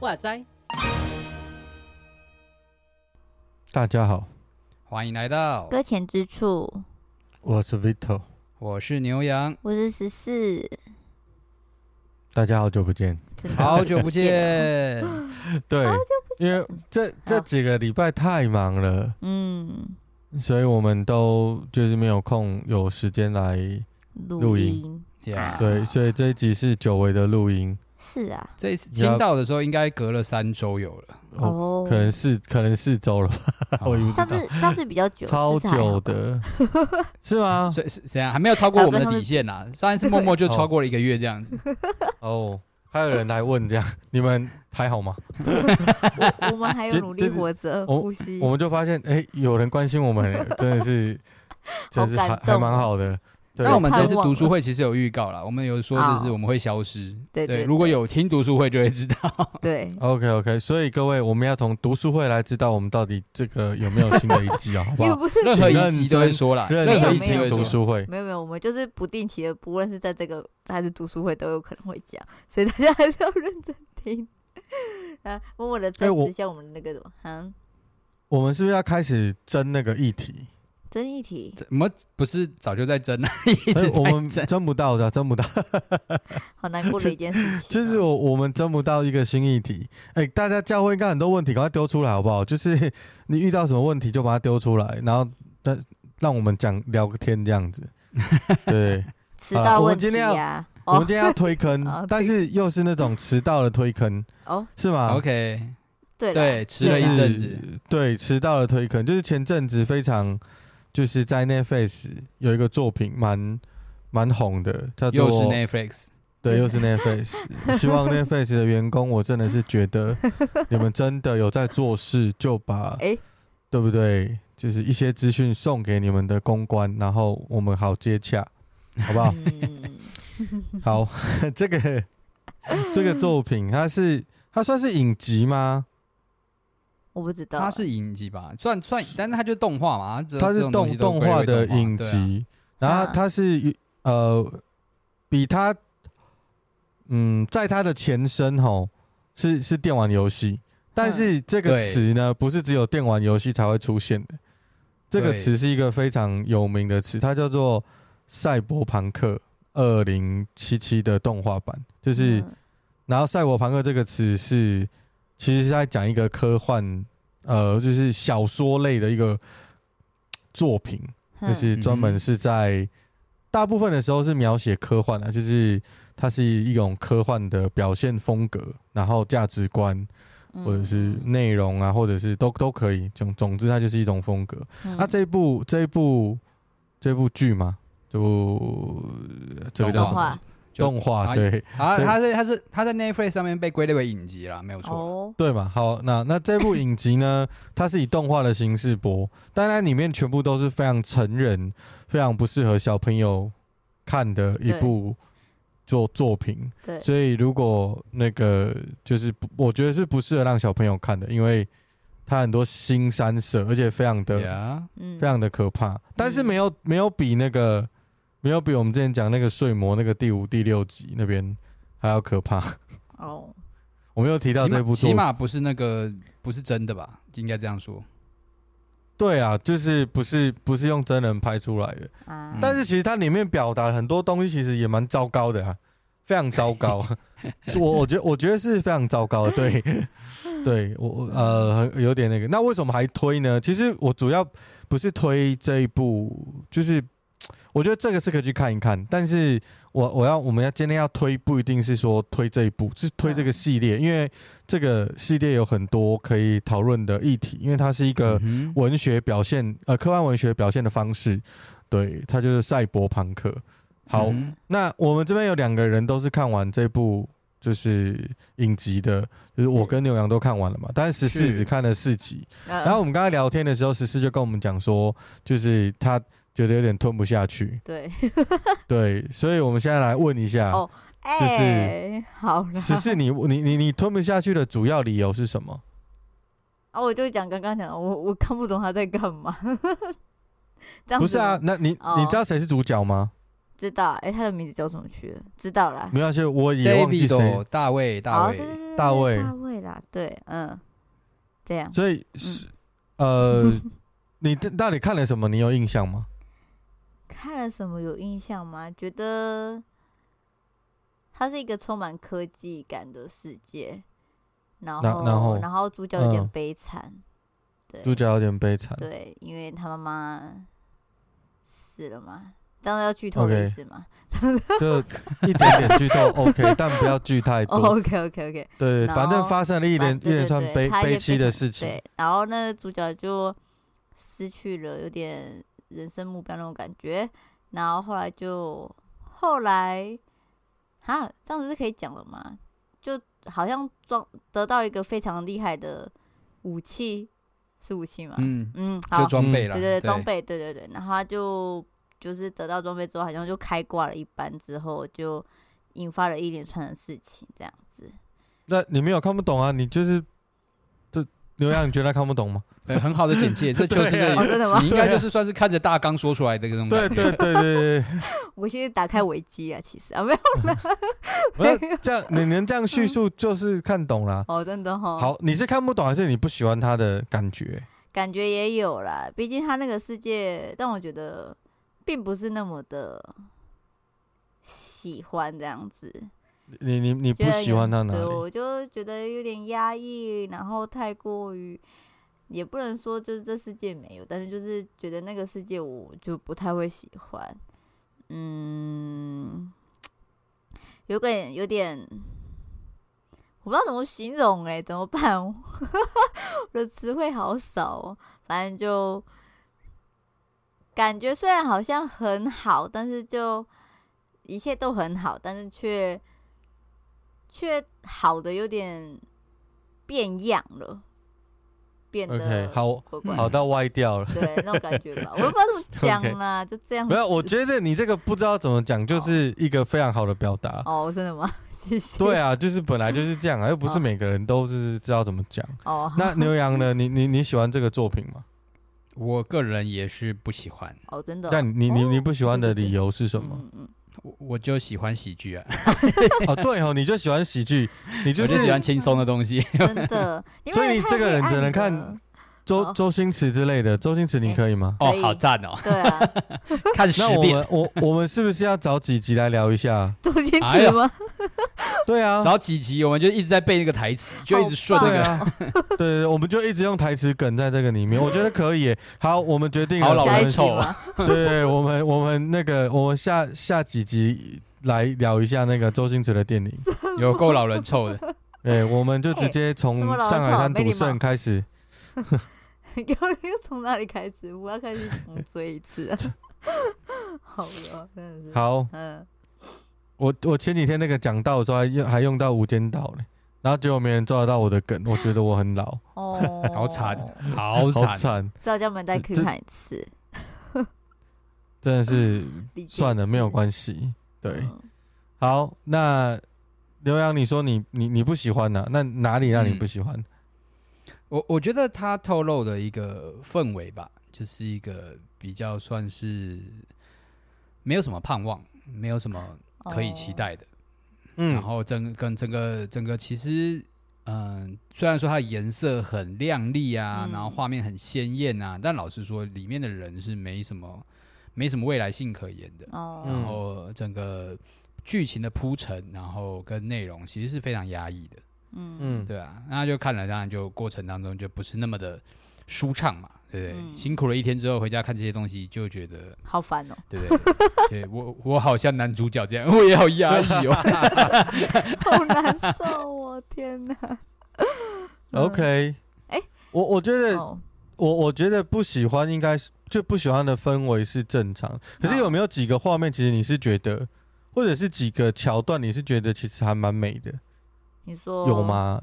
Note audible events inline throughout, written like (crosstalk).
哇塞！大家好，欢迎来到搁浅之处。我是 Vito，我是牛羊，我是十四。大家好久不见，好久不见。(laughs) 对，因为这这几个礼拜太忙了，嗯，所以我们都就是没有空有时间来录音。对，所以这一集是久违的录音。是啊，这一次听到的时候应该隔了三周有了，哦，可能是可能四周了吧，我也不知道。上次上次比较久，超久的，(laughs) 是吗？所以是怎样？还没有超过我们的底线呐。上一次默默就超过了一个月这样子。(laughs) (laughs) 哦，还有人来问这样，你们还好吗？我们还有努力活着，呼吸。我们就发现，哎，有人关心我们，真的是，真是还还蛮好的。那我们这次读书会其实有预告了，我们有说就是我们会消失。对对，如果有听读书会就会知道。(laughs) 对，OK OK，所以各位我们要从读书会来知道我们到底这个有没有新的一季啊，好不好？(laughs) 任何一集都会说了，任何一集读书会。没有没有，我们就是不定期的，不论是在这个还是读书会都有可能会讲，所以大家还是要认真听。(laughs) 啊，默默的支持一下我们那个什么？嗯，我们是不是要开始争那个议题？争议题？怎么不是早就在争了，(laughs) 一直我们争不到的，争不到，(laughs) 好难过的一件事情。就是我我们争不到一个新议题。哎，大家教会应该很多问题，赶快丢出来好不好？就是你遇到什么问题就把它丢出来，然后让让我们讲聊个天这样子。对，(laughs) 迟到问题啊。我们今天要我们今天要推坑，但是又是那种迟到的推坑哦，是吗？OK，对对，迟了一阵子，对，迟到的推坑，就是前阵子非常。就是在 Netflix 有一个作品蛮蛮红的，叫做又是 Netflix，对，又是 Netflix。希望 Netflix 的员工，我真的是觉得 (laughs) 你们真的有在做事，就把哎，对不对？就是一些资讯送给你们的公关，然后我们好接洽，好不好？好，(laughs) 这个这个作品，它是它算是影集吗？我不知道，它是影集吧？算算，但是它就是动画嘛，它是动动画的影集，然后它是呃，比它嗯，在它的前身吼是是电玩游戏，但是这个词呢，不是只有电玩游戏才会出现的，这个词是一个非常有名的词，它叫做《赛博朋克二零七七》的动画版，就是，然后《赛博朋克》这个词是。其实是在讲一个科幻，呃，就是小说类的一个作品，就是专门是在大部分的时候是描写科幻的，就是它是一种科幻的表现风格，然后价值观或者是内容啊，或者是都都可以，总总之它就是一种风格。那这一部这一部这部剧嘛，就这个叫什么？动画对，啊，它是它是它在 Netflix 上面被归类为影集啦，没有错，oh. 对嘛？好，那那这部影集呢，(laughs) 它是以动画的形式播，当然里面全部都是非常成人、非常不适合小朋友看的一部作作品。对，所以如果那个就是我觉得是不适合让小朋友看的，因为它很多新三色，而且非常的 Yeah. 非常的可怕，但是没有没有比那个。没有比我们之前讲那个睡魔那个第五、第六集那边还要可怕哦。Oh. (laughs) 我没有提到这部，起码不是那个不是真的吧？应该这样说。对啊，就是不是不是用真人拍出来的。Uh. 但是其实它里面表达很多东西，其实也蛮糟糕的啊，非常糟糕。(laughs) 是我我觉得我觉得是非常糟糕的。对，(laughs) 对我呃有点那个。那为什么还推呢？其实我主要不是推这一部，就是。(tsk) 我觉得这个是可以去看一看，但是我我要我们要今天要推不一定是说推这一部，是推这个系列，因为这个系列有很多可以讨论的议题，因为它是一个文学表现，呃，科幻文学表现的方式，对，它就是赛博朋克。好，嗯、那我们这边有两个人都是看完这部就是影集的，就是我跟牛羊都看完了嘛，但是十四只看了四集，然后我们刚才聊天的时候，十四就跟我们讲说，就是他。觉得有点吞不下去，对，(laughs) 对，所以我们现在来问一下，哦，就是好，十四，你你你你吞不下去的主要理由是什么？啊，我就讲刚刚讲，我我看不懂他在干嘛。(laughs) 不是啊，那你你知道谁是主角吗？知道，哎，他的名字叫什么去了？知道了。没关系，我也忘记谁。大卫，大卫，大卫，大卫啦，对，嗯，这样。所以是呃，(laughs) 你到底看了什么？你有印象吗？看了什么有印象吗？觉得它是一个充满科技感的世界，然后然后然后主角有点悲惨，对，主角有点悲惨，对，因为他妈妈死了嘛。当然要剧透的意思嘛，okay, 就一点点剧透 OK，但不要剧太多。Oh, OK OK OK。对，反正发生了一连一连串悲悲凄的事情。对，然后那个主角就失去了有点人生目标那种感觉，然后后来就后来啊，这样子是可以讲的吗？就好像装得到一个非常厉害的武器，是武器吗？嗯嗯，就装备了。对对对，装备，对对对，然后他就。就是得到装备之后，好像就开挂了一般，之后就引发了一连串的事情，这样子。那你没有看不懂啊？你就是这刘洋，你觉得他看不懂吗？对，很好的简介，(laughs) 这就是个、哦、真的吗？你应该就是算是看着大纲说出来的这种感觉。对对对对对。(laughs) 我现在打开维基啊，其实啊没有啦。(laughs) 没有这样，你能这样叙述就是看懂了。哦，真的哈、哦。好，你是看不懂还是你不喜欢他的感觉？感觉也有啦，毕竟他那个世界但我觉得。并不是那么的喜欢这样子，你你你不喜欢他哪里？我就觉得有点压抑，然后太过于，也不能说就是这世界没有，但是就是觉得那个世界我就不太会喜欢，嗯，有点有点，我不知道怎么形容哎、欸，怎么办？(laughs) 我的词汇好少哦，反正就。感觉虽然好像很好，但是就一切都很好，但是却却好的有点变样了，变得 okay, 好好到歪掉了，对那种感觉吧，我都不知道怎么 (laughs) 讲啦，okay, 就这样。没有，我觉得你这个不知道怎么讲，就是一个非常好的表达。哦，真的吗？(laughs) 谢谢。对啊，就是本来就是这样啊，又不是每个人都是知道怎么讲。哦，那牛羊呢？你你你喜欢这个作品吗？我个人也是不喜欢哦，真的。但你你你不喜欢的理由是什么？嗯嗯，我我就喜欢喜剧啊。(laughs) 哦，对哦，你就喜欢喜剧，你就是喜欢轻松的东西。真的，所以你这个人只能看。周周星驰之类的，周星驰你可以吗？哦，好赞哦！对啊，(laughs) 看十遍。那我们我我们是不是要找几集来聊一下周星驰吗？对啊，找几集我们就一直在背那个台词，就一直顺那个。对，我们就一直用台词梗在这个里面，我觉得可以。好，我们决定好老人臭。对，我们我们那个我们下下几集来聊一下那个周星驰的电影，有够老人臭的。(laughs) 对，我们就直接从上海滩赌圣开始。(laughs) 又又从哪里开始？我要开始重追一次啊！(laughs) 好了，真的是好。嗯，我我前几天那个讲道的时候还用还用到无间道呢，然后结果没人抓得到我的梗，我觉得我很老哦，好惨，好惨，知道叫我们再去看一次，(laughs) 真的是算了，没有关系。对，好，那刘洋，你说你你你不喜欢呢？那哪里让你不喜欢？我我觉得他透露的一个氛围吧，就是一个比较算是没有什么盼望，没有什么可以期待的。嗯，然后整跟整个整个其实，嗯，虽然说它的颜色很亮丽啊，然后画面很鲜艳啊，但老实说，里面的人是没什么没什么未来性可言的。哦，然后整个剧情的铺陈，然后跟内容其实是非常压抑的。嗯。嗯，对啊，那就看了，当然就过程当中就不是那么的舒畅嘛，对不对？嗯、辛苦了一天之后回家看这些东西，就觉得好烦哦，对不对？(laughs) 对我我好像男主角这样，我也好压抑哦，(laughs) 好难受哦，天哪！(laughs) OK，哎、欸，我我觉得、哦、我我觉得不喜欢应该是就不喜欢的氛围是正常，可是有没有几个画面，其实你是觉得，或者是几个桥段，你是觉得其实还蛮美的？你说有吗？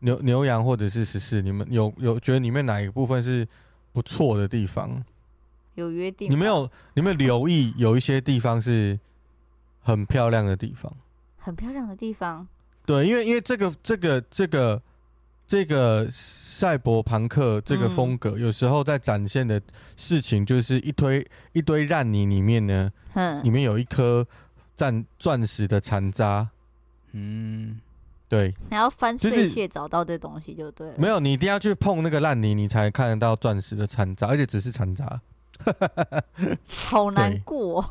牛牛羊或者是十四，你们有有觉得里面哪一个部分是不错的地方？有约定？你没有？你没有留意有一些地方是很漂亮的地方？很漂亮的地方。对，因为因为这个这个这个这个赛博朋克这个风格，有时候在展现的事情就是一堆一堆烂泥里面呢，嗯，里面有一颗钻钻石的残渣，嗯。对，你要翻碎屑找到这东西就对了。没有，你一定要去碰那个烂泥，你才看得到钻石的残渣，而且只是残渣。(laughs) 好难过。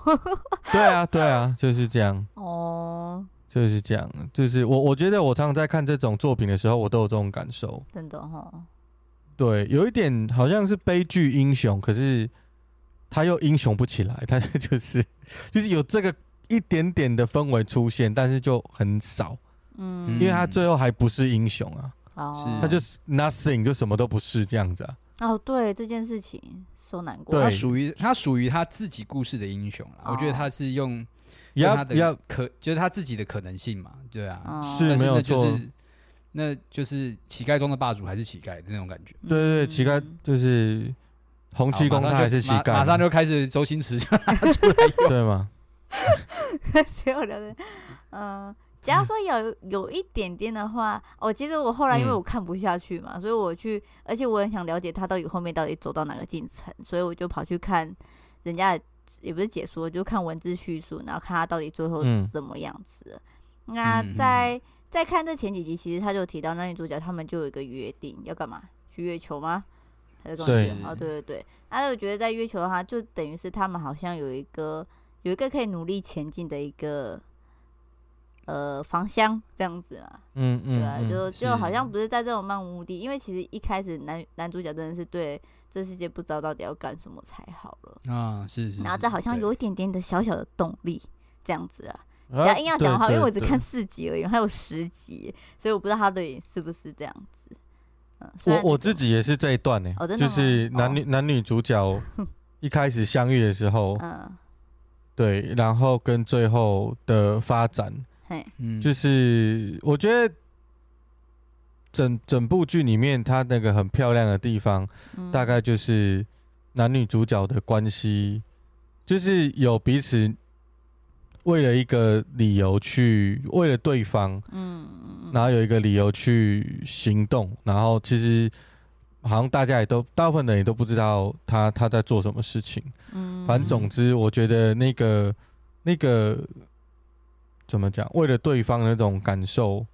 对啊，对啊，就是这样。哦，就是这样。就是我，我觉得我常常在看这种作品的时候，我都有这种感受。真的哈。对，有一点好像是悲剧英雄，可是他又英雄不起来，(laughs) 他就是就是有这个一点点的氛围出现，但是就很少。嗯，因为他最后还不是英雄啊，哦，他就是 nothing，就什么都不是这样子啊。哦，对这件事情受难过，他属于他属于他自己故事的英雄啊。我觉得他是用要他的可，就是他自己的可能性嘛，对啊，是没有错，那就是乞丐中的霸主还是乞丐的那种感觉。对对对，乞丐就是洪七公，他还是乞丐，马上就开始周星驰就拿出来，对吗？(laughs) 谁有聊的？嗯。假如说有有一点点的话，哦，其实我后来因为我看不下去嘛，嗯、所以我去，而且我很想了解他到底后面到底走到哪个进程，所以我就跑去看人家也不是解说，就看文字叙述，然后看他到底最后是怎么样子。嗯、那在在看这前几集，其实他就提到那女主角他们就有一个约定，要干嘛？去月球吗？还是干嘛？对哦，对对对。那我觉得在月球的话，就等于是他们好像有一个有一个可以努力前进的一个。呃，方向这样子嘛，嗯嗯，对啊，就就好像不是在这种漫无目的，因为其实一开始男男主角真的是对这世界不知道到底要干什么才好了啊，是是，然后这好像有一点点的小小的动力这样子啊，只要硬要讲的话，因为我只看四集而已，还有十集，所以我不知道他对是不是这样子。嗯，我我自己也是这一段呢，就是男女男女主角 (laughs) 一开始相遇的时候，嗯，对，然后跟最后的发展。嗯，就是我觉得整整部剧里面，它那个很漂亮的地方，嗯、大概就是男女主角的关系，就是有彼此为了一个理由去为了对方，嗯，然后有一个理由去行动，然后其实好像大家也都大部分人也都不知道他他在做什么事情，嗯，反正总之，我觉得那个那个。怎么讲？为了对方的那种感受，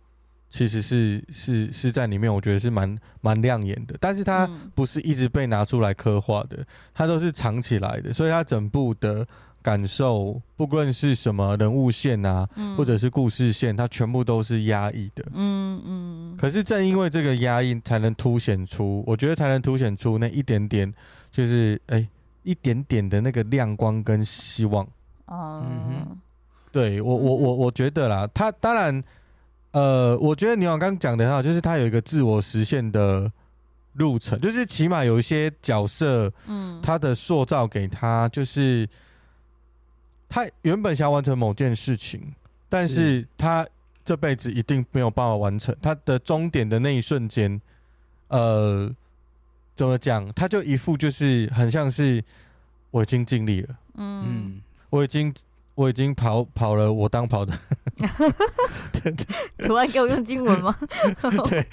其实是是是在里面，我觉得是蛮蛮亮眼的。但是它不是一直被拿出来刻画的，它都是藏起来的。所以它整部的感受，不论是什么人物线啊，嗯、或者是故事线，它全部都是压抑的。嗯嗯。可是正因为这个压抑，才能凸显出，我觉得才能凸显出那一点点，就是哎、欸，一点点的那个亮光跟希望。嗯哼。对我我我我觉得啦，他当然，呃，我觉得你刚刚讲的很好，就是他有一个自我实现的路程，就是起码有一些角色，嗯，他的塑造给他，就是他原本想要完成某件事情，但是他这辈子一定没有办法完成，他的终点的那一瞬间，呃，怎么讲？他就一副就是很像是我已经尽力了，嗯，我已经。我已经跑跑了，我当跑的。(laughs) 突然给我用经文吗？(laughs) 对，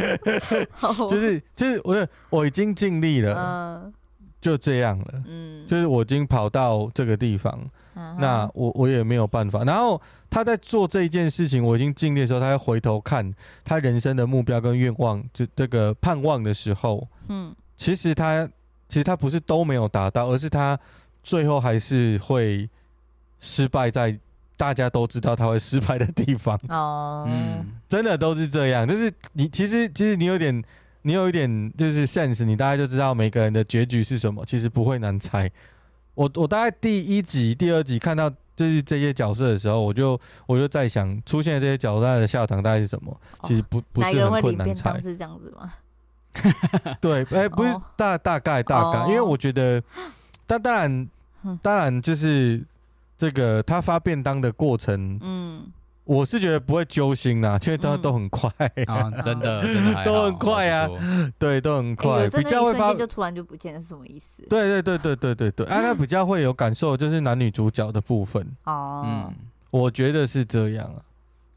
就是就是我我已经尽力了，嗯、就这样了。嗯，就是我已经跑到这个地方，嗯、那我我也没有办法。然后他在做这一件事情，我已经尽力的时候，他要回头看他人生的目标跟愿望，就这个盼望的时候，嗯，其实他其实他不是都没有达到，而是他最后还是会。失败在大家都知道他会失败的地方哦，嗯，真的都是这样。就是你其实其实你有点，你有一点就是 sense，你大概就知道每个人的结局是什么。其实不会难猜。我我大概第一集、第二集看到就是这些角色的时候，我就我就在想，出现这些角色的下场大概是什么？其实不不是很困难猜。是这样子吗？(laughs) 对，哎、欸，不是大大概大概，因为我觉得，但当然当然就是。这个他发便当的过程，嗯，我是觉得不会揪心啦，因为都都很快。啊，(laughs) 真的真的都很快啊，对，都很快，比较会发就突然就不见了，是什么意思？对对对对对对对，啊，他 (laughs) 比较会有感受，就是男女主角的部分。哦，嗯，我觉得是这样啊，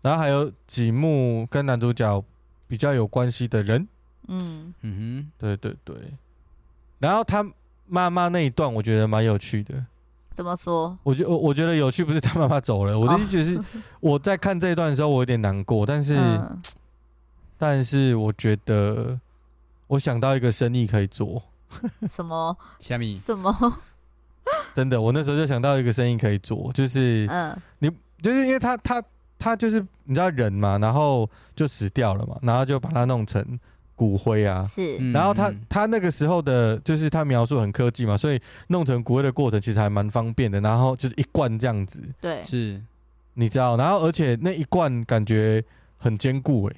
然后还有几幕跟男主角比较有关系的人，嗯。嗯哼，对对对。然后他妈妈那一段我觉得蛮有趣的。怎么说？我觉我我觉得有趣不是他妈妈走了，我的意思是 (laughs) 我在看这一段的时候我有点难过，但是、嗯、但是我觉得我想到一个生意可以做。(laughs) 什么？虾米？什么？(laughs) 真的，我那时候就想到一个生意可以做，就是嗯，你就是因为他他他就是你知道人嘛，然后就死掉了嘛，然后就把它弄成。骨灰啊，是，然后他他那个时候的，就是他描述很科技嘛，所以弄成骨灰的过程其实还蛮方便的。然后就是一罐这样子，对，是，你知道，然后而且那一罐感觉很坚固哎，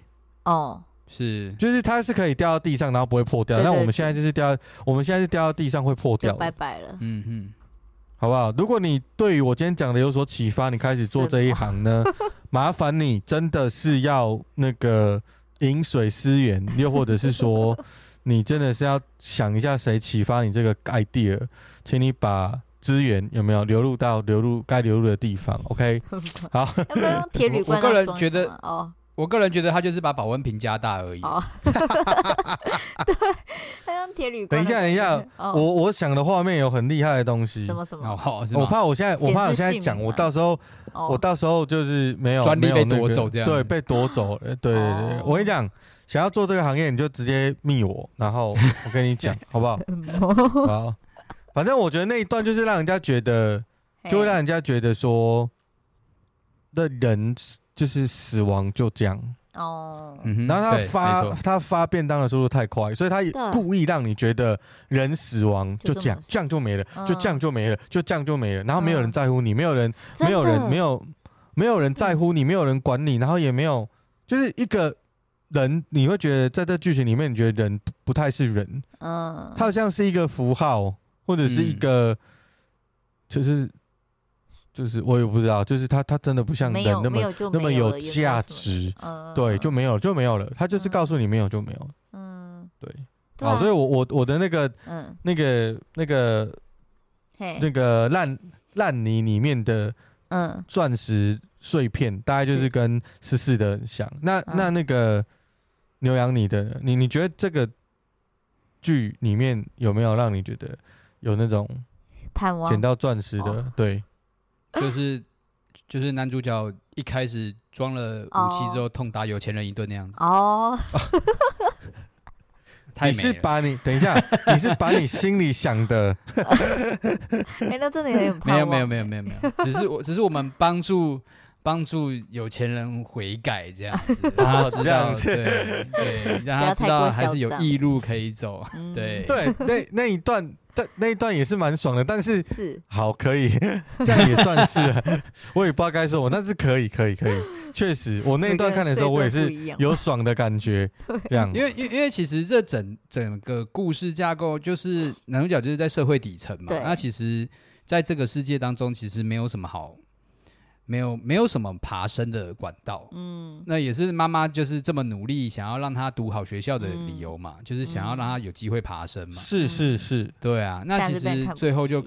哦，是，就是它是可以掉到地上，然后不会破掉。那我们现在就是掉，我们现在是掉到地上会破掉，拜拜了，嗯嗯，好不好？如果你对于我今天讲的有所启发，你开始做这一行呢，(laughs) 麻烦你真的是要那个。饮水思源，又或者是说，(laughs) 你真的是要想一下谁启发你这个 idea，请你把资源有没有流入到流入该流入的地方？OK，(laughs) 好。要不要用铁铝罐？我个人觉得哦。我个人觉得他就是把保温瓶加大而已。哦，(laughs) 对，他用铁铝。等一下，等一下，(laughs) 我我想的画面有很厉害的东西。什么什么？我怕我现在，我怕我现在讲，我到时候，我到时候就是没有专利被夺走这样。对，被夺走了。(laughs) 对对对，我跟你讲，想要做这个行业，你就直接密我，然后我跟你讲，好不好？好，反正我觉得那一段就是让人家觉得，就会让人家觉得说的人。就是死亡就这样。哦，然后他发他发便当的速度太快，所以他也故意让你觉得人死亡就这样，这样就没了，就这样就没了，就这样就没了，然后没有人在乎你，没有人，没有人，没有没有人在乎你，没有人管你，然后也没有，就是一个人，你会觉得在这剧情里面，你觉得人不太是人，嗯，他好像是一个符号，或者是一个，就是。就是我也不知道，就是他他真的不像人那么那么有价值，对，就没有就没有了。他就是告诉你没有就没有，嗯，对，好，所以我我我的那个嗯。那个那个那个烂烂泥里面的嗯。钻石碎片，大概就是跟十四的很像。那那那个牛羊你的，你你觉得这个剧里面有没有让你觉得有那种盼望捡到钻石的？对。就是就是男主角一开始装了武器之后，痛打有钱人一顿那样子。哦，(laughs) 你是把你等一下，你是把你心里想的。(laughs) 哎，那真的有点没有没有没有没有没有，只是我只是我们帮助帮助有钱人悔改这样子，让他知道对对，让他知道还是有异路可以走。对对，那那一段。但那一段也是蛮爽的，但是是。好可以，(laughs) 这样也算是，(laughs) 我也不知道该说我，但是可以可以可以，(laughs) 确实我那一段看的时候，我也是有爽的感觉，这样，因为因因为其实这整整个故事架构就是男主角就是在社会底层嘛，那其实在这个世界当中，其实没有什么好。没有没有什么爬升的管道，嗯，那也是妈妈就是这么努力想要让他读好学校的理由嘛，嗯、就是想要让他有机会爬升嘛。是是是，对啊，那其实最后就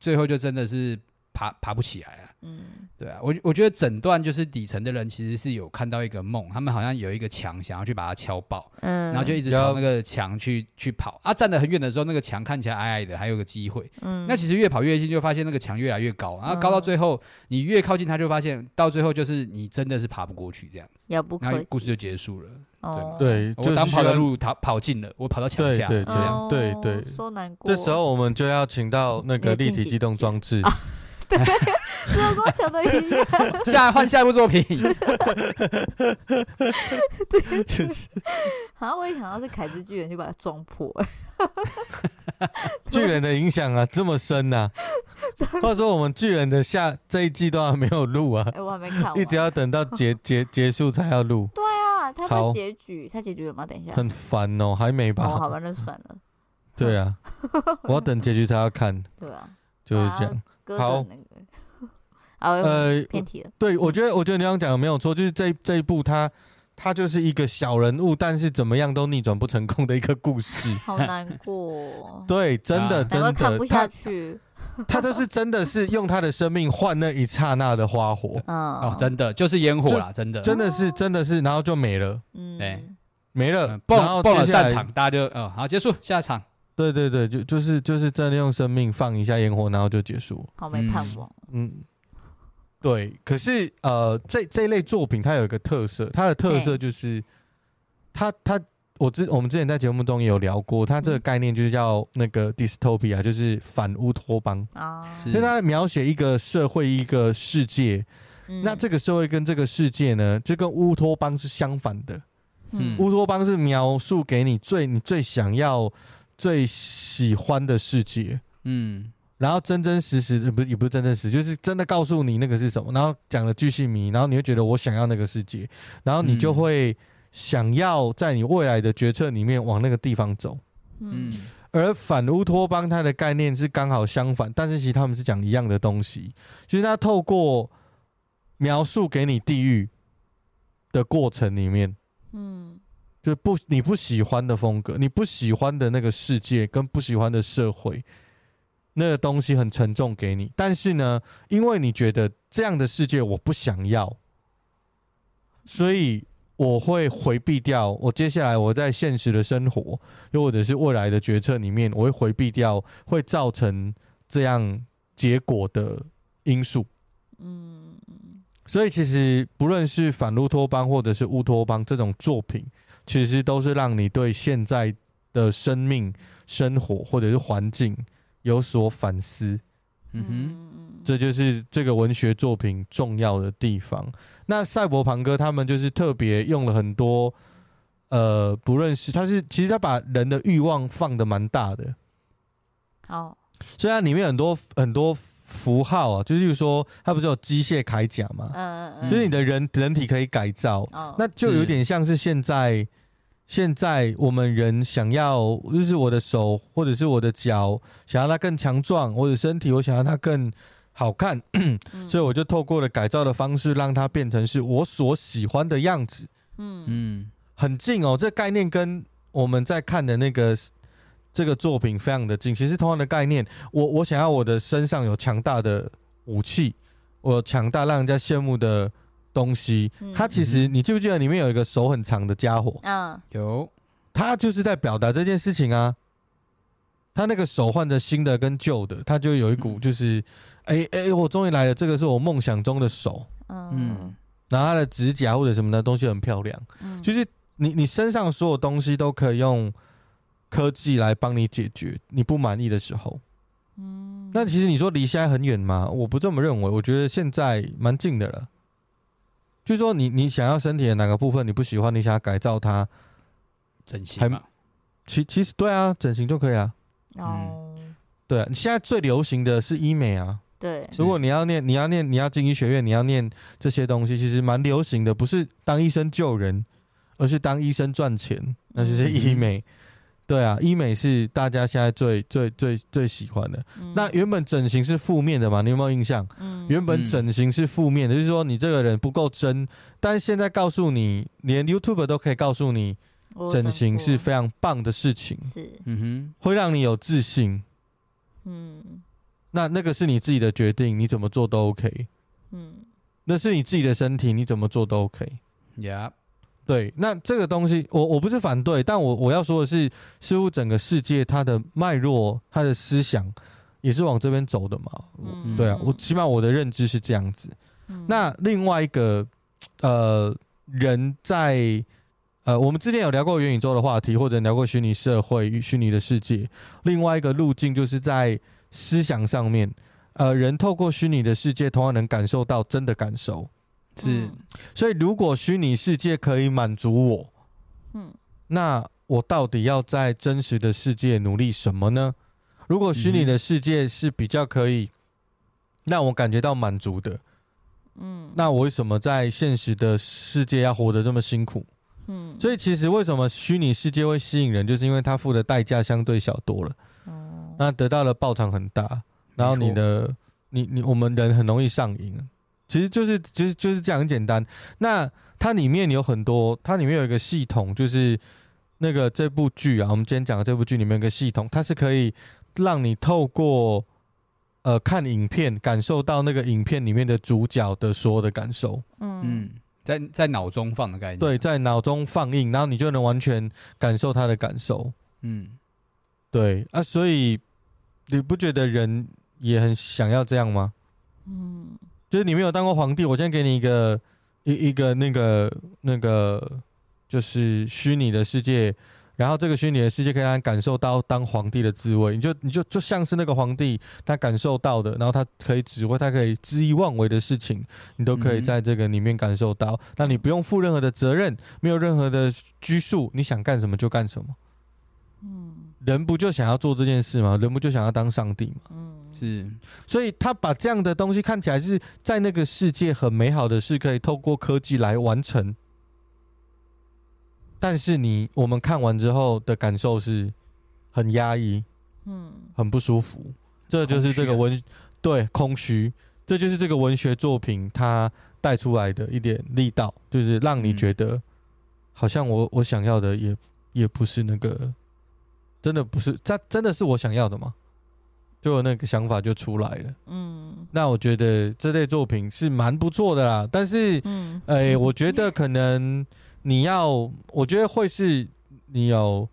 最后就真的是爬爬不起来啊。嗯，对啊，我我觉得整段就是底层的人其实是有看到一个梦，他们好像有一个墙想要去把它敲爆，嗯，然后就一直朝那个墙去去跑。啊，站得很远的时候，那个墙看起来矮矮的，还有个机会，嗯，那其实越跑越近，就发现那个墙越来越高，然后高到最后，你越靠近它，就发现到最后就是你真的是爬不过去这样。子，遥不可及，故事就结束了，哦，对，我当跑的路跑跑近了，我跑到墙下，对对对对对，说难过，这时候我们就要请到那个立体机动装置。(laughs) 对，跟我想的一样。下换下一部作品。(laughs) 对，就是。好像我也想到是凯之巨人，就把它撞破。巨人的影响啊，这么深呐、啊。(laughs) 或者说，我们巨人的下这一季都还没有录啊。哎，我还没看。一直要等到结 (laughs) 结结束才要录。对啊，他的结局，他结局了吗？等一下。很烦哦，还没吧？哦，好吧，那算了。对啊，我要等结局才要看。对啊，就是这样。好，呃，偏题了。对，我觉得，我觉得你刚刚讲的没有错，就是这这一部，他他就是一个小人物，但是怎么样都逆转不成功的一个故事。(laughs) 好难过。(laughs) 对，真的，真的，看不下去。他 (laughs) 就是真的是用他的生命换那一刹那的花火。哦，真的就是烟火啦，真的，真的是真的是，然后就没了。嗯，对，没了，蹦蹦了散场，大家就哦，好结束下场。对对对，就就是就是真的用生命放一下烟火，然后就结束。好没盼望。嗯，对。可是呃，这这一类作品它有一个特色，它的特色就是它它。我之我们之前在节目中也有聊过，它这个概念就是叫那个 dystopia，就是反乌托邦啊，因为它描写一个社会一个世界，嗯、那这个社会跟这个世界呢，就跟乌托邦是相反的。嗯，乌托邦是描述给你最你最想要、最喜欢的世界，嗯，然后真真实实的不是也不是真真实，就是真的告诉你那个是什么，然后讲了巨细迷，然后你会觉得我想要那个世界，然后你就会。想要在你未来的决策里面往那个地方走，嗯，而反乌托邦它的概念是刚好相反，但是其实他们是讲一样的东西，就是它透过描述给你地狱的过程里面，嗯，就不你不喜欢的风格，你不喜欢的那个世界跟不喜欢的社会，那个东西很沉重给你，但是呢，因为你觉得这样的世界我不想要，所以。我会回避掉我接下来我在现实的生活，又或者是未来的决策里面，我会回避掉会造成这样结果的因素。嗯，所以其实不论是反乌托邦或者是乌托邦这种作品，其实都是让你对现在的生命、生活或者是环境有所反思。嗯哼，这就是这个文学作品重要的地方。那赛博朋哥他们就是特别用了很多，呃，不论是他是其实他把人的欲望放的蛮大的。好，虽然里面很多很多符号啊，就是说它不是有机械铠甲嘛，嗯嗯，就是你的人人体可以改造，那就有点像是现在。现在我们人想要，就是我的手或者是我的脚，想要它更强壮，我的身体我想要它更好看，嗯、(clears throat) 所以我就透过了改造的方式，让它变成是我所喜欢的样子。嗯。嗯，很近哦，这概念跟我们在看的那个这个作品非常的近，其实同样的概念。我我想要我的身上有强大的武器，我强大让人家羡慕的。东西，它其实你记不记得里面有一个手很长的家伙？嗯，有，他就是在表达这件事情啊。他那个手换着新的跟旧的，他就有一股就是，哎哎、嗯欸欸，我终于来了，这个是我梦想中的手。嗯，然后他的指甲或者什么的东西很漂亮。嗯，就是你你身上所有东西都可以用科技来帮你解决你不满意的时候。嗯，那其实你说离现在很远吗？我不这么认为，我觉得现在蛮近的了。就是说你，你你想要身体的哪个部分你不喜欢，你想要改造它，整形嘛？其其实对啊，整形就可以了。哦，对啊，你现在最流行的是医美啊。对，如果你要念，你要念，你要进医学院，你要念这些东西，其实蛮流行的。不是当医生救人，而是当医生赚钱，那就是医美。嗯对啊，医美是大家现在最最最最喜欢的。嗯、那原本整形是负面的嘛？你有没有印象？嗯、原本整形是负面的，就是说你这个人不够真。但是现在告诉你，连 YouTube 都可以告诉你，整形是非常棒的事情。是，嗯哼，会让你有自信。嗯，那那个是你自己的决定，你怎么做都 OK。嗯，那是你自己的身体，你怎么做都 OK。Yeah。对，那这个东西我我不是反对，但我我要说的是，似乎整个世界它的脉络、它的思想也是往这边走的嘛。嗯、对啊，我起码我的认知是这样子。嗯、那另外一个呃，人在呃，我们之前有聊过元宇宙的话题，或者聊过虚拟社会与虚拟的世界。另外一个路径就是在思想上面，呃，人透过虚拟的世界，同样能感受到真的感受。是，所以如果虚拟世界可以满足我，嗯，那我到底要在真实的世界努力什么呢？如果虚拟的世界是比较可以让我感觉到满足的，嗯，那我为什么在现实的世界要活得这么辛苦？嗯，所以其实为什么虚拟世界会吸引人，就是因为它付的代价相对小多了，哦，那得到的报偿很大，然后你的，你你我们人很容易上瘾。其实就是，其实就是这样很简单。那它里面有很多，它里面有一个系统，就是那个这部剧啊，我们今天讲的这部剧里面有个系统，它是可以让你透过呃看影片，感受到那个影片里面的主角的所有的感受。嗯嗯，在在脑中放的概念。对，在脑中放映，然后你就能完全感受他的感受。嗯，对啊，所以你不觉得人也很想要这样吗？嗯，就是你没有当过皇帝，我先给你一个一一个那个那个，就是虚拟的世界。然后这个虚拟的世界可以让人感受到当皇帝的滋味，你就你就就像是那个皇帝他感受到的，然后他可以指挥，他可以恣意妄为的事情，你都可以在这个里面感受到。那你不用负任何的责任，没有任何的拘束，你想干什么就干什么。嗯，人不就想要做这件事吗？人不就想要当上帝吗？嗯，是。所以他把这样的东西看起来是在那个世界很美好的事，可以透过科技来完成。但是你我们看完之后的感受是很压抑，嗯，很不舒服。这就是这个文对空虚，这就是这个文学作品它带出来的一点力道，就是让你觉得好像我我想要的也也不是那个，真的不是，这真的是我想要的吗？就有那个想法就出来了。嗯，那我觉得这类作品是蛮不错的啦。但是，嗯，哎，我觉得可能。你要，我觉得会是你有，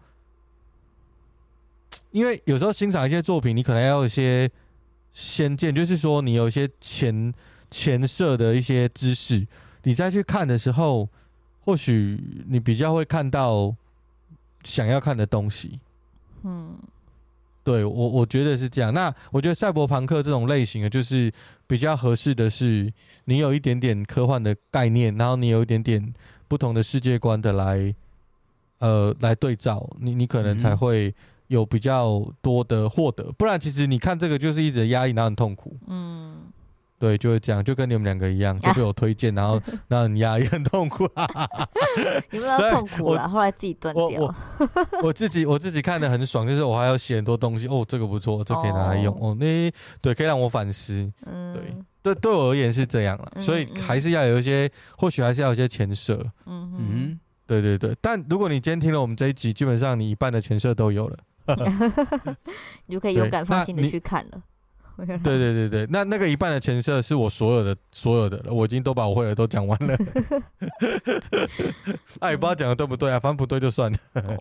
因为有时候欣赏一些作品，你可能要有一些先见，就是说你有一些前前设的一些知识，你再去看的时候，或许你比较会看到想要看的东西。嗯，对我我觉得是这样。那我觉得赛博朋克这种类型的，就是比较合适的是，你有一点点科幻的概念，然后你有一点点。不同的世界观的来，呃，来对照你，你可能才会有比较多的获得。不然，其实你看这个就是一直压抑，然后很痛苦。嗯，对，就会这样，就跟你们两个一样，就被我推荐，然后 (laughs) 让你压抑，很痛苦啊。(laughs) 你们都痛苦了，后来自己断掉。我我自己我自己看的很爽，就是我还要写很多东西。哦，这个不错，这可以拿来用。哦，那对，可以让我反思。嗯，对。对，对我而言是这样了，所以还是要有一些，嗯、或许还是要有一些前设。嗯哼，对对对。但如果你今天听了我们这一集，基本上你一半的前设都有了，(laughs) 你就可以勇敢放心的去看了。对对对对，那那个一半的前设是我所有的所有的了，我已经都把我会的都讲完了。(laughs) 哎、不知道讲的对不对啊，反正不对就算了，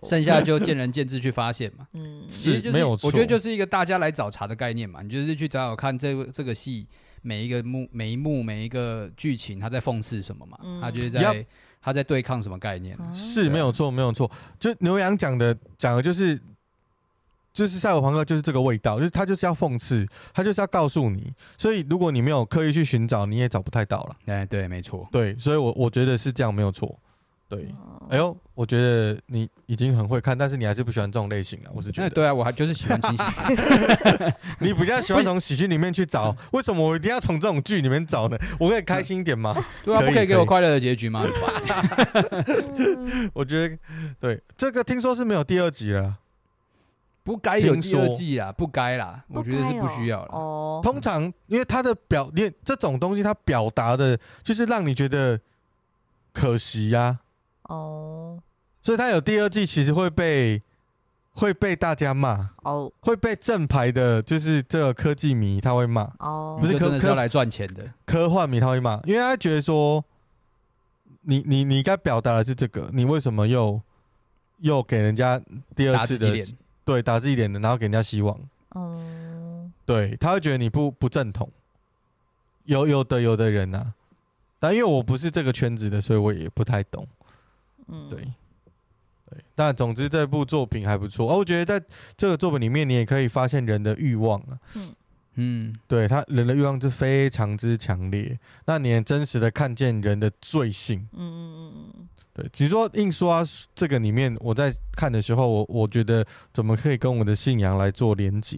剩下就见仁见智去发现嘛。嗯，其实就是没有错，我觉得就是一个大家来找茬的概念嘛，你就是去找找看这个这个戏。每一个幕、每一幕、每一个剧情，他在讽刺什么嘛？嗯、他就是在 Yep. 他在对抗什么概念？是没有错，没有错。就牛羊讲的讲的就是，就是赛博朋克就是这个味道，就是他就是要讽刺，他就是要告诉你。所以如果你没有刻意去寻找，你也找不太到了。哎，对，没错，对。所以我我觉得是这样，没有错。对，哎呦，我觉得你已经很会看，但是你还是不喜欢这种类型啊。我是觉得，对啊，我还就是喜欢惊喜。(laughs) 你比较喜欢从喜剧里面去找，(laughs) 为什么我一定要从这种剧里面找呢？我可以开心一点吗？对啊，不可以给我快乐的结局吗？(laughs) 我觉得，对这个听说是没有第二集了，不该有第二季啊，不该啦，我觉得是不需要了。哦，通常因为他的表，因为这种东西他表达的就是让你觉得可惜呀。哦，oh. 所以他有第二季，其实会被会被大家骂哦，oh. 会被正牌的，就是这个科技迷他会骂哦，oh. 不是科科来赚钱的科幻迷他会骂，因为他觉得说你你你该表达的是这个，你为什么又又给人家第二次的对打自己脸的，然后给人家希望哦，oh. 对，他会觉得你不不正统，有有的有的人呐、啊，但因为我不是这个圈子的，所以我也不太懂。嗯，对，对，但总之这部作品还不错。哦，我觉得在这个作品里面，你也可以发现人的欲望啊。嗯嗯，对他人的欲望是非常之强烈。那你也真实的看见人的罪性。嗯嗯嗯嗯。对，只是说印刷这个里面，我在看的时候，我我觉得怎么可以跟我的信仰来做连接，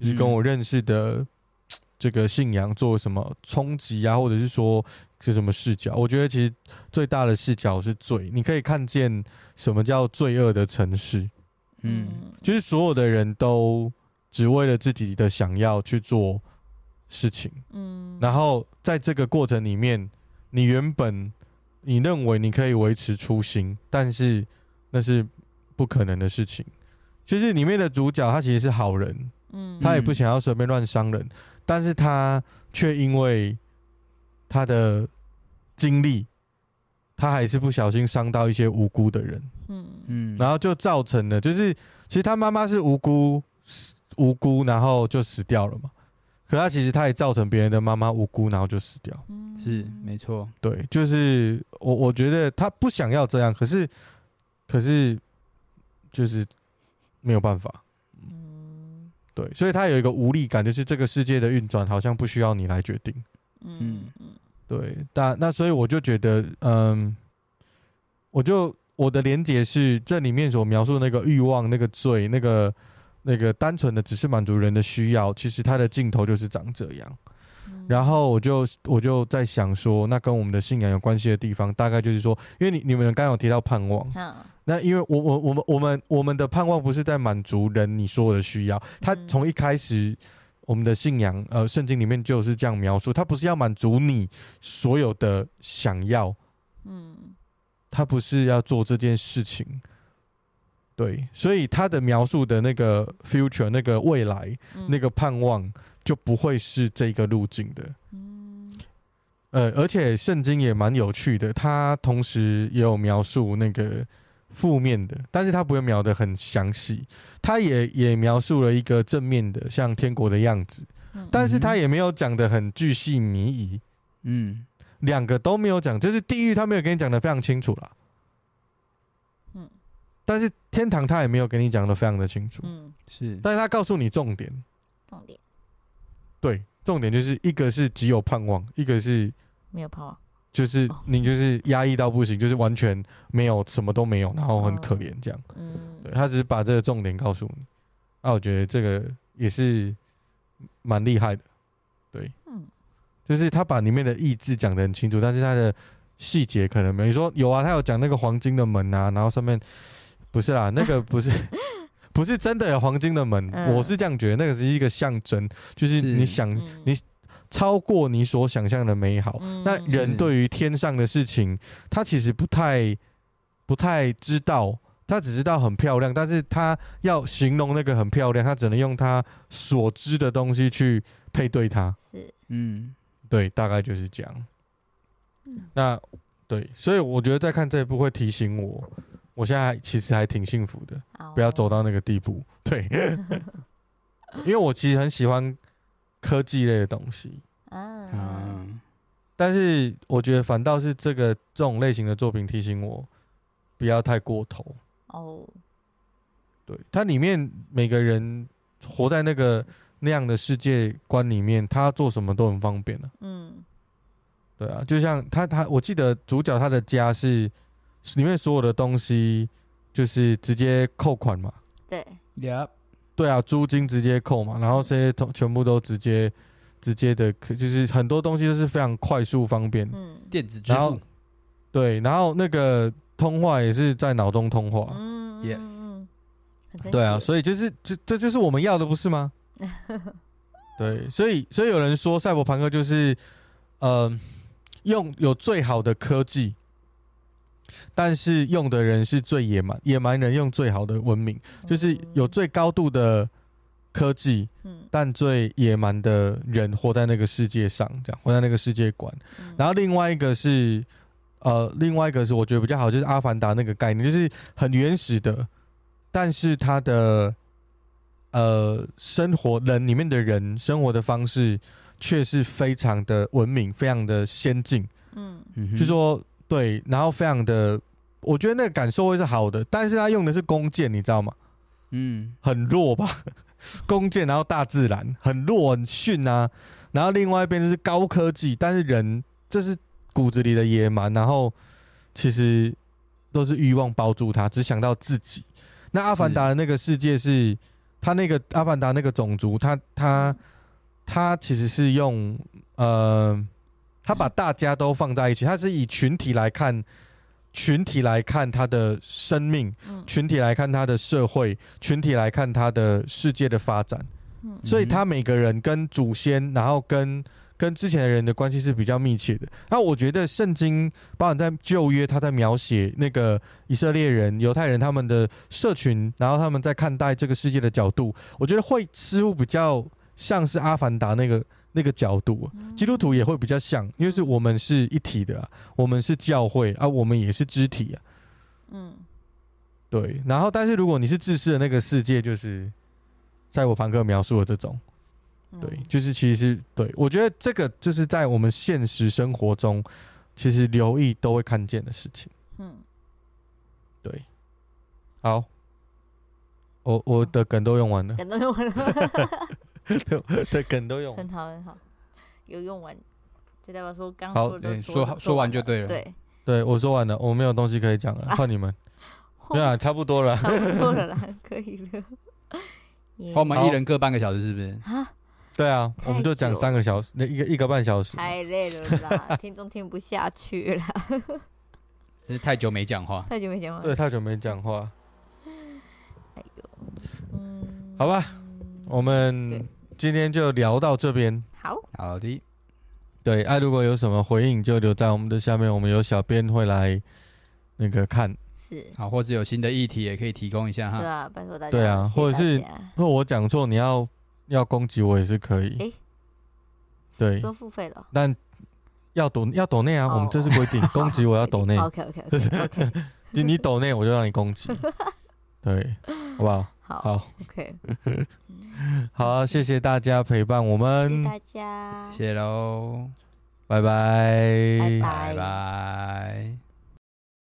就是跟我认识的这个信仰做什么冲击啊，或者是说。是什么视角？我觉得其实最大的视角是罪，你可以看见什么叫罪恶的城市。嗯，就是所有的人都只为了自己的想要去做事情。嗯，然后在这个过程里面，你原本你认为你可以维持初心，但是那是不可能的事情。就是里面的主角他其实是好人，嗯，他也不想要随便乱伤人。但是他却因为他的经历，他还是不小心伤到一些无辜的人，嗯嗯，然后就造成了，就是其实他妈妈是无辜，无辜，然后就死掉了嘛。可他其实他也造成别人的妈妈无辜，然后就死掉。是没错，对，就是我我觉得他不想要这样，可是可是就是没有办法。嗯，对，所以他有一个无力感，就是这个世界的运转好像不需要你来决定。嗯嗯，对，但那所以我就觉得，嗯，我就我的连结是这里面所描述的那个欲望、那个罪、那个。那个单纯的只是满足人的需要，其实它的尽头就是长这样。嗯、然后我就我就在想说，那跟我们的信仰有关系的地方，大概就是说，因为你你们刚刚有提到盼望，嗯、那因为我我我们我们我们的盼望不是在满足人你所有的需要，他从一开始我们的信仰呃圣经里面就是这样描述，他不是要满足你所有的想要，嗯，他不是要做这件事情。对，所以他的描述的那个 future，那个未来，嗯、那个盼望就不会是这个路径的。嗯，呃，而且圣经也蛮有趣的，他同时也有描述那个负面的，但是他不会描的很详细。他也也描述了一个正面的，像天国的样子，嗯、但是他也没有讲的很巨细靡遗。嗯，两个都没有讲，就是地狱他没有跟你讲的非常清楚啦。但是天堂他也没有给你讲的非常的清楚，嗯，是，但是他告诉你重点，重点，对，重点就是一个是只有盼望，一个是没有盼望，就是你就是压抑到不行，就是完全没有什么都没有，然后很可怜这样，嗯，对，他只是把这个重点告诉你，那我觉得这个也是蛮厉害的，对，嗯，就是他把里面的意志讲的很清楚，但是他的细节可能没有，你说有啊，他有讲那个黄金的门啊，然后上面。不是啦，(laughs) 那个不是，不是真的有黄金的门。嗯、我是这样觉得，那个是一个象征，就是你想是你超过你所想象的美好。嗯、那人对于天上的事情，他其实不太不太知道，他只知道很漂亮，但是他要形容那个很漂亮，他只能用他所知的东西去配对它。是，嗯，对，大概就是这样。嗯、那对，所以我觉得在看这一部会提醒我。我现在其实还挺幸福的，不要走到那个地步。对，(laughs) 因为我其实很喜欢科技类的东西。嗯，但是我觉得反倒是这个这种类型的作品提醒我，不要太过头。哦，对，它里面每个人活在那个那样的世界观里面，他做什么都很方便了。嗯，对啊，就像他他，我记得主角他的家是。里面所有的东西就是直接扣款嘛？对，Yep. 对啊，租金直接扣嘛，然后这些通全部都直接直接的，就是很多东西都是非常快速方便。嗯，电子支付。对，然后那个通话也是在脑中通话。嗯，Yes。对啊，所以就是这这就是我们要的，不是吗？(laughs) 对，所以所以有人说赛博朋克就是呃用有最好的科技。但是用的人是最野蛮，野蛮人用最好的文明，就是有最高度的科技，但最野蛮的人活在那个世界上，这样活在那个世界观。然后另外一个是，呃，另外一个是我觉得比较好，就是《阿凡达》那个概念，就是很原始的，但是他的呃生活人里面的人生活的方式却是非常的文明，非常的先进。嗯，就说。对，然后非常的，我觉得那个感受会是好的，但是他用的是弓箭，你知道吗？嗯，很弱吧？(laughs) 弓箭，然后大自然很弱很逊啊，然后另外一边就是高科技，但是人这是骨子里的野蛮，然后其实都是欲望包住他，只想到自己。那阿凡达的那个世界是，是他那个阿凡达那个种族，他他他其实是用呃。他把大家都放在一起，他是以群体来看，群体来看他的生命，群体来看他的社会，群体来看他的世界的发展。所以他每个人跟祖先，然后跟跟之前的人的关系是比较密切的。那我觉得圣经，包含在旧约，他在描写那个以色列人、犹太人他们的社群，然后他们在看待这个世界的角度，我觉得会似乎比较像是阿凡达那个那个角度，基督徒也会比较像，因为是我们是一体的、啊，我们是教会啊，我们也是肢体啊。嗯，对。然后，但是如果你是自私的那个世界，就是赛博朋克描述的这种，对，就是其实对我觉得这个就是在我们现实生活中，其实留意都会看见的事情。嗯，对。好，我我的梗都用完了，梗都用完了。(laughs) 对，梗都用很好很好，有用完，就代表说刚说的说说说完就对了。对，对我说完了，我没有东西可以讲了，换你们。(laughs) 对啊，差不多了，(laughs) 差不多了啦，可以了。我们一人各半个小时，是不是？啊，对啊，我们就讲三个小时，那一个一个半小时。太累了啦，听众听不下去了。真是太久没讲话，太久没讲话，对，太久没讲话。哎呦，嗯，好吧，我们。今天就聊到这边，好。好的，对，哎、啊，如果有什么回应，就留在我们的下面，我们有小编会来那个看，是。好，或者有新的议题也可以提供一下哈，对啊，拜托大家，对啊，或者是如果我讲错，你要要攻击我也是可以，欸、对，都付费了，但要抖要抖内啊，oh, 我们这是规定，(laughs) 攻击我要抖内，OK OK OK，就你抖内我就让你攻击，对，好不好？好，OK，(laughs) 好，谢谢大家陪伴我们，谢谢大家，谢喽，拜拜，拜拜。拜拜。